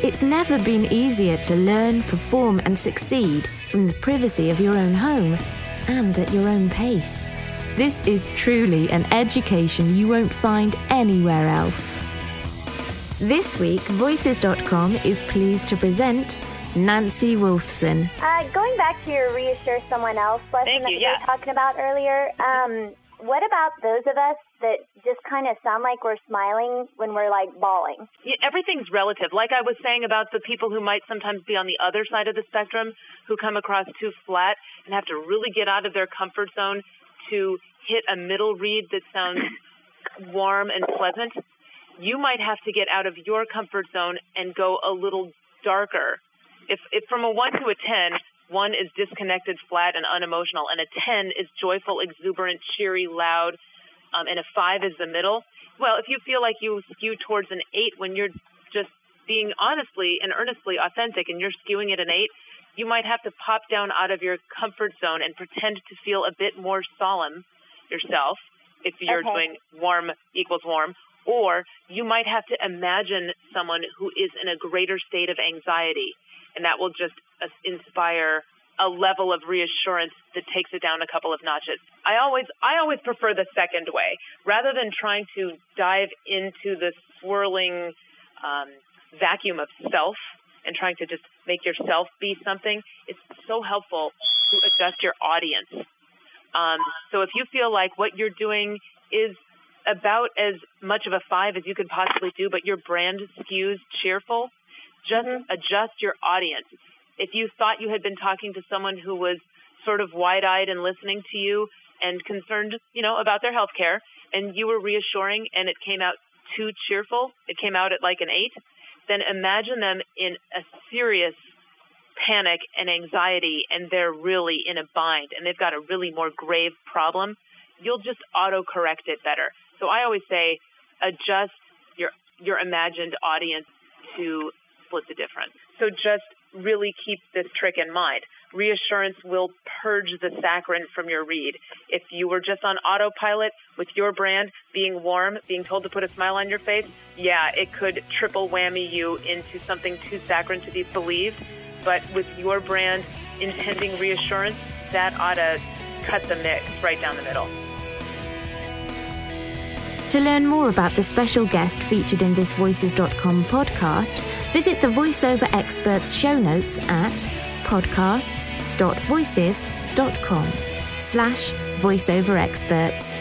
It's never been easier to learn, perform, and succeed from the privacy of your own home and at your own pace. This is truly an education you won't find anywhere else. This week, Voices.com is pleased to present Nancy Wolfson. Uh, going back to your reassure someone else lesson Thank that you, we yeah. were talking about earlier, um, what about those of us that just kind of sound like we're smiling when we're like bawling? Yeah, everything's relative. Like I was saying about the people who might sometimes be on the other side of the spectrum, who come across too flat and have to really get out of their comfort zone to hit a middle read that sounds warm and pleasant. You might have to get out of your comfort zone and go a little darker. If, if from a one to a ten, one is disconnected, flat, and unemotional, and a ten is joyful, exuberant, cheery, loud, um, and a five is the middle. Well, if you feel like you skew towards an eight when you're just being honestly and earnestly authentic and you're skewing at an eight, you might have to pop down out of your comfort zone and pretend to feel a bit more solemn yourself if you're Okay. doing warm equals warm. Or you might have to imagine someone who is in a greater state of anxiety, and that will just uh, inspire a level of reassurance that takes it down a couple of notches. I always I always prefer the second way rather than trying to dive into the swirling um, vacuum of self and trying to just make yourself be something. It's so helpful to adjust your audience. Um, so if you feel like what you're doing is about as much of a five as you could possibly do, but your brand skews cheerful, just adjust your audience. If you thought you had been talking to someone who was sort of wide-eyed and listening to you and concerned, you know, about their health care, and you were reassuring and it came out too cheerful, it came out at like an eight, then imagine them in a serious panic and anxiety and they're really in a bind and they've got a really more grave problem, you'll just auto correct it better. So I always say adjust your your imagined audience to split the difference. So just really keep this trick in mind. Reassurance will purge the saccharin from your read. If you were just on autopilot with your brand being warm, being told to put a smile on your face, yeah, it could triple whammy you into something too saccharine to be believed. But with your brand intending reassurance, that ought to cut the mix right down the middle. To learn more about the special guest featured in this Voices.com podcast, visit the VoiceOver Experts show notes at podcasts.voices.com slash voiceover experts.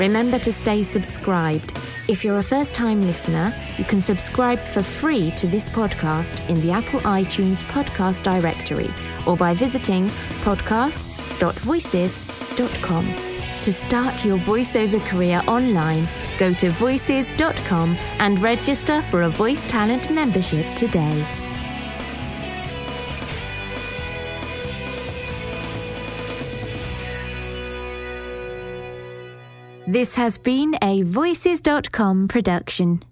Remember to stay subscribed. If you're a first time listener, you can subscribe for free to this podcast in the Apple iTunes podcast directory or by visiting podcasts.voices.com. To start your voiceover career online, go to voices.com and register for a voice talent membership today. This has been a Voices.com production.